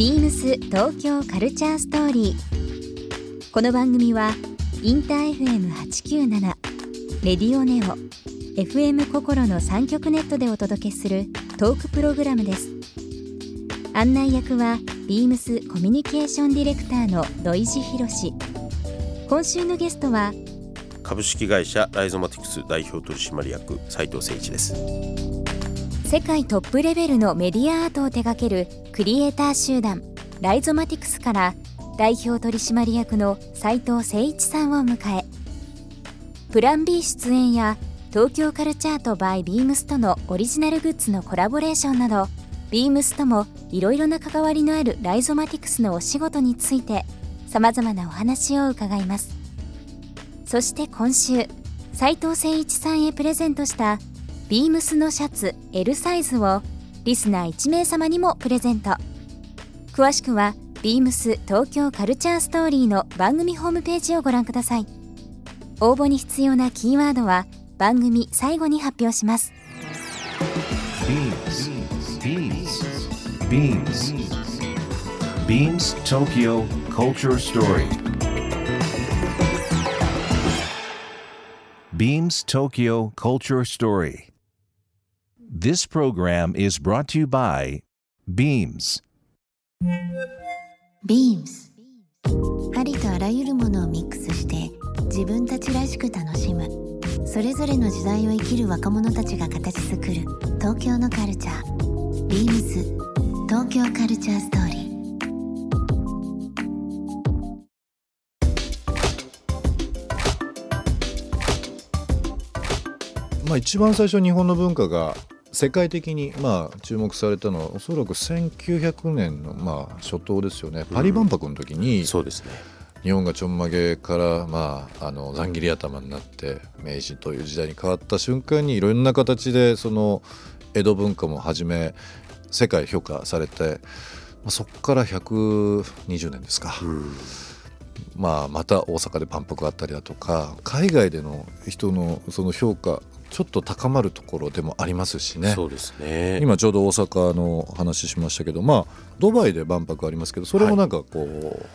ビームス東京カルチャーストーリー。この番組はインター FM897 レディオネオ FM 心の三極ネットでお届けするトークプログラムです。案内役はビームスコミュニケーションディレクターの土井博志。今週のゲストは株式会社ライゾマティクス代表取締役斉藤誠一です世界トップレベルのメディアアートを手掛けるクリエイター集団ライゾマティクスから代表取締役の斉藤誠一さんを迎えプラン B 出演や東京カルチャーとバイビームスとのオリジナルグッズのコラボレーションなどビームスともいろいろな関わりのあるライゾマティクスのお仕事についてさまざまなお話を伺います。そして今週斉藤誠一さんへプレゼントしたビームスのシャツ L サイズをリスナー1名様にもプレゼント詳しくはビームス東京カルチャーストーリーの番組ホームページをご覧ください応募に必要なキーワードは番組最後に発表します Beams. Beams. Beams Tokyo Culture Story. Beams Tokyo Culture Story. This program is brought to you by Beams. ビームスありとあらゆるものをミックスして自分たちらしく楽しむ。それぞれの時代を生きる若者たちが形作る東京のカルチャー。ビームス東京カルチャーストーリーまあ、一番最初日本の文化が世界的にまあ注目されたのはおそらく1900年のまあ初頭ですよね。パリ万博の時にそうですね。日本がちょんまげからまああのざん切り頭になって明治という時代に変わった瞬間にいろんな形でその江戸文化もはじめ世界評価されてまあそこから120年ですか。うん。まあ、また大阪で万博があったりだとか海外での人のその評価ちょっと高まるところでもありますしね。そうですね。今ちょうど大阪の話しましたけどまあドバイで万博ありますけどそれもなんかこう、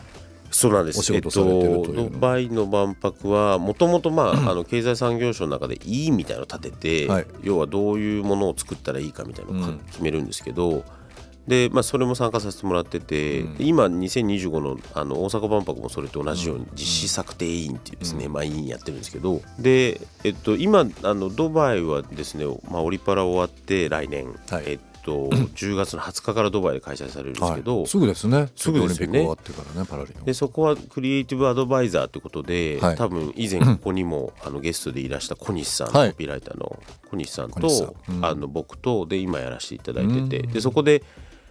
そうなんです。お仕事されてるというの。えっと、ドバイの万博はもともとまああの経済産業省の中でいいみたいなのを立てて、はい。要はどういうものを作ったらいいかみたいなのをうん。決めるんですけど、でまあ、それも参加させてもらってて、うん。で今2025のあの大阪万博もそれと同じように実施策定委員っていうですね、まあ、委員やってるんですけどで、えっと、今あのドバイはですね、まあ、オリパラ終わって来年、はい。えっと、10月の20日からドバイで開催されるんですけど、はい、すぐですね。すぐですよね。オリンピック終わってからねパラリン。でそこはクリエイティブアドバイザーということで、はい。多分以前ここにもあのゲストでいらした小西さん、はい。コピーライターの小西さんと、うん。あの僕とで今やらせていただいてて、うん。でそこで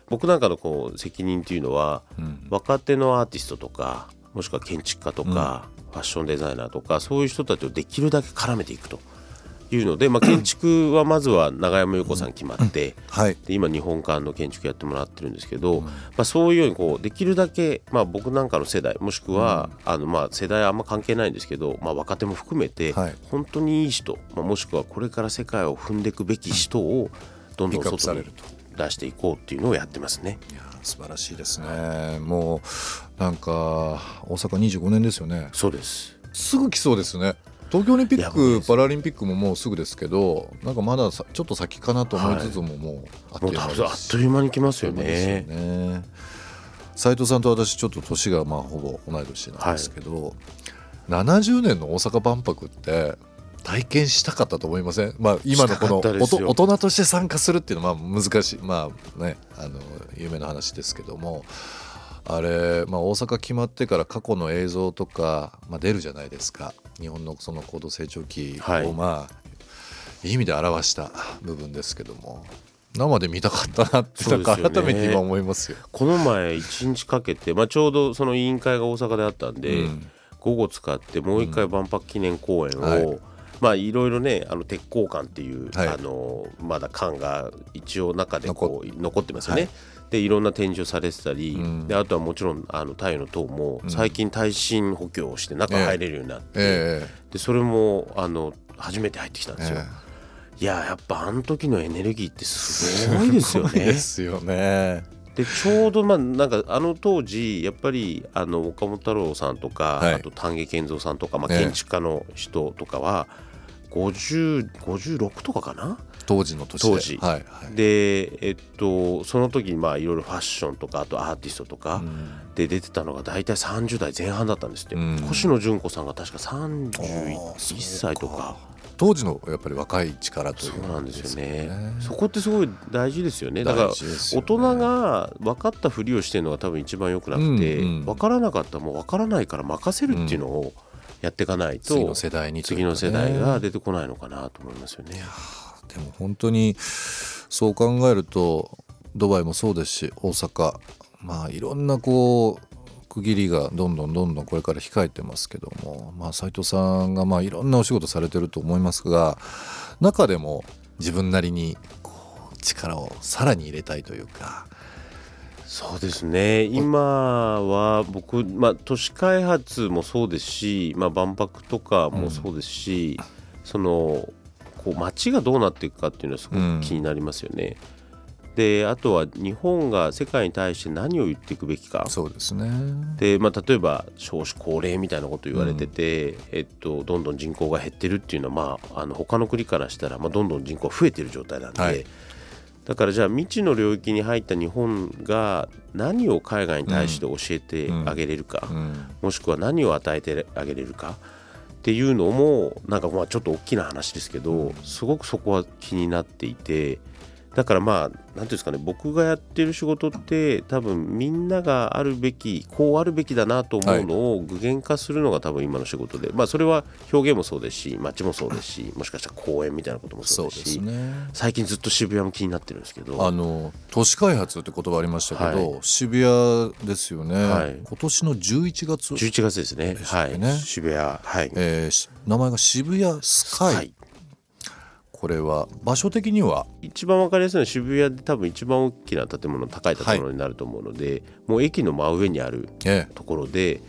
僕なんかのこう責任っていうのは、うん。若手のアーティストとかもしくは建築家とか、ファッションデザイナーとかそういう人たちをできるだけ絡めていくというので、まあ、建築はまずは永山優子さん決まって。はい。で今日本館の建築やってもらってるんですけど、まあ、そういうようにこうできるだけ、まあ、僕なんかの世代もしくは、あのまあ世代あんま関係ないんですけど、まあ、若手も含めて、はい。本当にいい人、まあ、もしくはこれから世界を踏んでいくべき人をどんどん外にれると出していこうっていうのをやってますね。いや素晴らしいですね。もうなんか大阪25年ですよね。そうです。すぐ来そうですね。東京オリンピックパラリンピックももうすぐですけどなんかまださちょっと先かなと思いつつももうあっともいうう間多分あっという間に来ますよね。ね。斉藤さんと私ちょっと年がまあほぼ同い年なんですけど、70年の大阪万博って体験したかったと思いません、まあ、今のこの大人として参加するっていうのはまあ難しい。まあねあの有名な話ですけども。あれ、まあ、大阪決まってから過去の映像とか、まあ、出るじゃないですか。日本のその高度成長期を、はい。まあいい意味で表した部分ですけども。生で見たかったなってね。改めて今思いますよ。この前1日かけて、まあ、ちょうどその委員会が大阪であったんで、うん。午後使ってもう一回万博記念公演を、はいまあいろいろねあの鉄鋼館っていう、はいあのまだ館が一応中でこう残ってますよね。はいでいろんな展示をされてたり、うんであとはもちろんあの太陽の塔も最近耐震補強をして中入れるようになって、えでそれもあの初めて入ってきたんえですよ。えいややっぱあの時のエネルギーってすごいですよすごいねで。すよね。でちょうどまあなんかあの当時やっぱりあの岡本太郎さんとか、はい。あと丹下健三さんとか、まあ、ええ。建築家の人とかは50 56とかかな？当時の年で。当時。はいはい。でえっとその時にまあいろいろファッションとかあとアーティストとかうん。で出てたのが大体30代前半だったんですって、うん。星野純子さんが確かあー31そう歳とか当時のやっぱり若い力というそうなんですよね。ね。そこってすごい大事ですよね。だから大人が分かったふりをしてるのが多分一番良くなくて、うんうん。分からなかったらもう分からないから任せるっていうのをやっていかないと、次の世代にね。次の世代が出てこないのかなと思いますよね。でも本当にそう考えるとドバイもそうですし大阪まあいろんなこう区切りがどんどんどんどんこれから控えてますけどもまあ斉藤さんがまあいろんなお仕事されてると思いますが中でも自分なりにこう力をさらに入れたいというか。そうですね。今は僕、まあ、都市開発もそうですし、まあ、万博とかもそうですし、そのこう街がどうなっていくかっていうのはすごく気になりますよね。であとは日本が世界に対して何を言っていくべきか。そうですね。でまあ、例えば少子高齢みたいなこと言われてて、えっと、どんどん人口が減ってるっていうのは、まあ、あの他の国からしたら、まあ、どんどん人口が増えてる状態なんで、はい。だからじゃあ未知の領域に入った日本が何を海外に対して教えてあげれるか、うん。もしくは何を与えてあげれるかっていうのもなんかまあちょっと大きな話ですけど、すごくそこは気になっていてだからまあ何ていうんですかね僕がやってる仕事って多分みんながあるべきこうあるべきだなと思うのを具現化するのが多分今の仕事で、まあそれは表現もそうですし街もそうですしもしかしたら公園みたいなこともそそううですすね。最近ずっと渋谷も気になってるんですけどあの都市開発って言葉ありましたけど、は渋谷ですよね、はい。今年の11月、11月ですね。はい。渋谷。はい、えーし名前が渋谷スカイ、はいこれは場所的には？一番わかりやすいのは渋谷で多分一番大きな建物高い建物になると思うので、もう駅の真上にあるえところで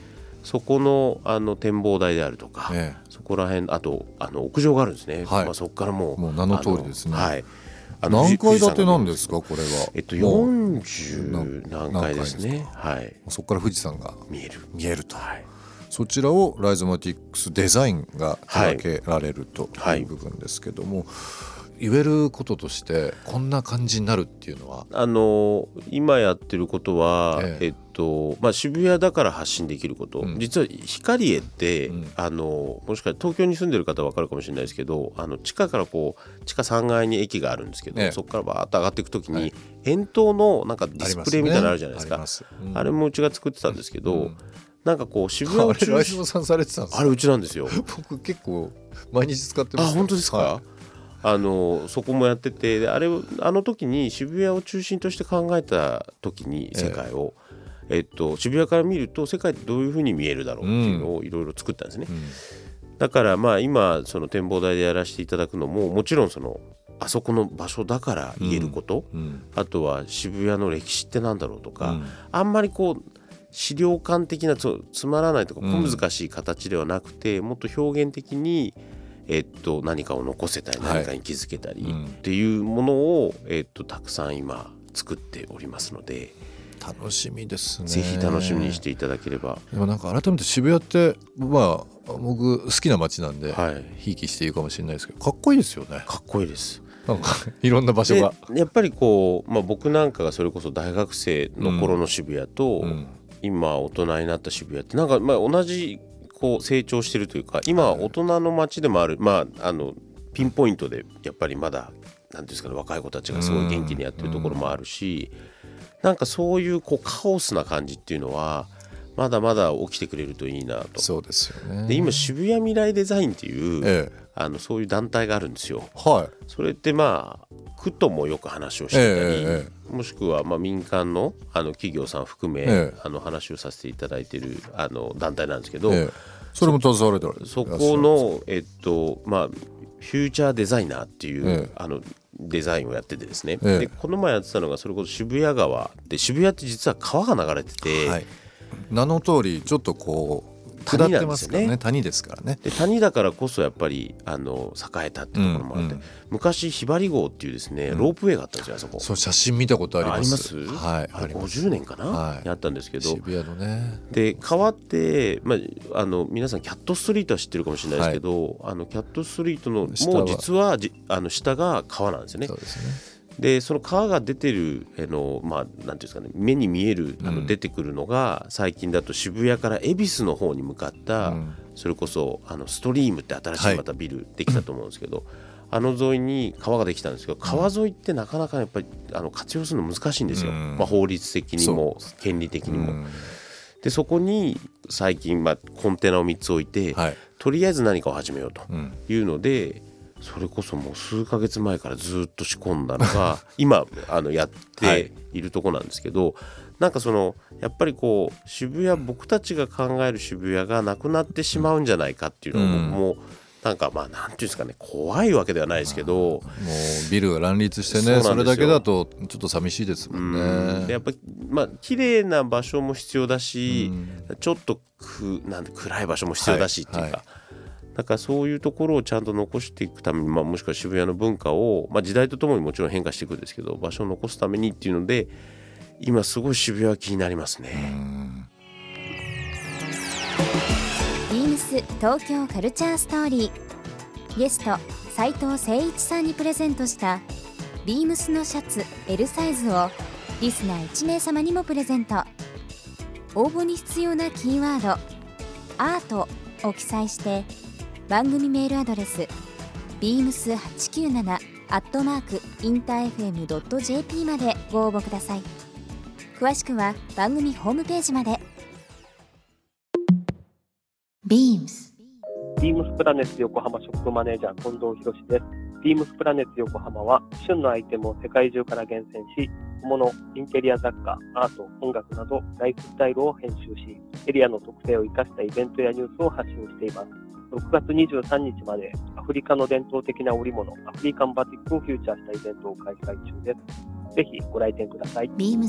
そこのあの展望台であるとか、えそこら辺あとあの屋上があるんですね、はい。まあ、そこからもうもう名の通りですね。はい。何階建てなんですか？これは。えっともう40何階ですね。はい。そこから富士山が見える。見えると、はいそちらをライゾマティックスデザインが手掛けられるとはい。いう部分ですけども、言えることとしてこんな感じになるっていうのは？あの今やってることは、ええ。えっとまあ、渋谷だから発信できること、うん。実は光栄って、うん。あのもしかして東京に住んでる方は分かるかもしれないですけどあの地下からこう地下3階に駅があるんですけど、ええ。そこからバーッと上がっていく時に、はい。円筒のなんかディスプレイみたいなのあるじゃないですか。あります。うん。あれもうちが作ってたんですけど、うんなんかこう 渋谷中心さんされてたんですかあれうちなんですよ。僕結構毎日使ってます。あ本当ですか、はあのそこもやっててであれをあの時に渋谷を中心として考えた時に世界を、えっと、渋谷から見ると世界ってどういうふうに見えるだろうっていうのをいろいろ作ったんですね、うん。だからまあ今その展望台でやらせていただくのももちろんそのあそこの場所だから言えること、うん。あとは渋谷の歴史ってなんだろうとか、うん。あんまりこう資料館的なつつまらないとかうん。小難しい形ではなくて、もっと表現的に、えっと、何かを残せたりはい。何かに気づけたりうん。っていうものを、えっと、たくさん今作っておりますので、楽しみですね。ぜひ楽しみにしていただければ、でもなんか改めて渋谷ってまあ僕好きな街なんではい、ひいきして言うかもしれないですけどかっこいいですよね。かっこいいです。なんか いろんな場所でがやっぱりこう、まあ、僕なんかがそれこそ大学生の頃の渋谷と、うん今大人になった渋谷ってなんかまあ同じこう成長してるというか今は大人の街でもある、まああのピンポイントでやっぱりまだ何ですかね若い子たちがすごい元気にやってるところもあるし、なんかそういうこうカオスな感じっていうのはまだまだ起きてくれるといいなと。そうですよね。で今渋谷未来デザインっていう、えあのそういう団体があるんですよ。えはい。それってまあ区ともよく話をしてたり、えええもしくはまあ民間のあの企業さん含め、ええ。あの話をさせていただいているあの団体なんですけど、ええ。それも携われてるそこの、えっとまあ、フューチャーデザイナーっていう、ええ。あのデザインをやっててですね、ええ。でこの前やってたのがそれこそ渋谷川で渋谷って実は川が流れてて、はい、名の通りちょっとこう下谷ってますからねなんですよね。谷ですからね。で谷だからこそやっぱりあの栄えたっていうところもあって、うんうん。昔ひばり号っていうですねうん。ロープウェイがあったんですよあそこ。そう写真見たことあります。あります？はいあれあります。50年かな、はい。にあったんですけど。渋谷のね。で川って、まあ、あの皆さんキャットストリートは知ってるかもしれないですけど、あのキャットストリートのもう実はじあの下が川なんですよね。そう。ですねでその川が出てるあの、まあ、なんていうんですかね目に見えるあうん。の出てくるのが、最近だと渋谷から恵比寿の方に向かった、うん。それこそあのストリームって新しはい。いまたビルできたと思うんですけど、あの沿いに川ができたんですけど川沿いってなかなかやっぱりあの活用するの難しいんですよ、うん。まあ、法律的にも権利的にも。うん。でそこに最近、まあ、コンテナを3つ置いて、はい。とりあえず何かを始めようとうん。いうのでそれこそもう数ヶ月前からずっと仕込んだのが 今あのやってい。るとこなんですけど、なんかそのやっぱりこう渋谷僕たちが考える渋谷がなくなってしまうんじゃないかっていうのうん。も、もうなんかまあなんていうんですかね怖いわけではないですけど、もうビルが乱立してねそれだけだとちょっと寂しいですもんね。うん。でやっぱりまあ綺麗な場所も必要だし、うん。ちょっとくなんで暗い場所も必要だしっていうか、はいはだからそういうところをちゃんと残していくために、まあ、もしくは渋谷の文化を、まあ、時代とともにもちろん変化していくんですけど場所を残すためにっていうので今すごい渋谷は気になりますね。ビームス東京カルチャーストーリーゲスト斉藤誠一さんにプレゼントしたビームスのシャツ L サイズをリスナー1名様にもプレゼント応募に必要なキーワード「アート」を記載して番組メールアドレス beams897 アットマークインター FM.jp までご応募ください。詳しくは番組ホームページまで。BEAMS ビームスプラネッツ横浜ショップマネージャー近藤博です。ビームスプラネッツ横浜は旬のアイテムを世界中から厳選し、小物、インテリア雑貨、アート、音楽などライフスタイルを編集し、エリアの特性を生かしたイベントやニュースを発信しています。6月23日までアフリカの伝統的な織物、アフリカンバティックをフューチャーしたイベントを開催中です。ぜひご来店ください。BEAMS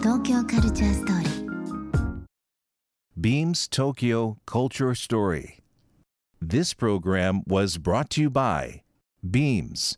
東京カルチャーストーリー Beams Tokyo Culture Story. This program was brought to you by Beams.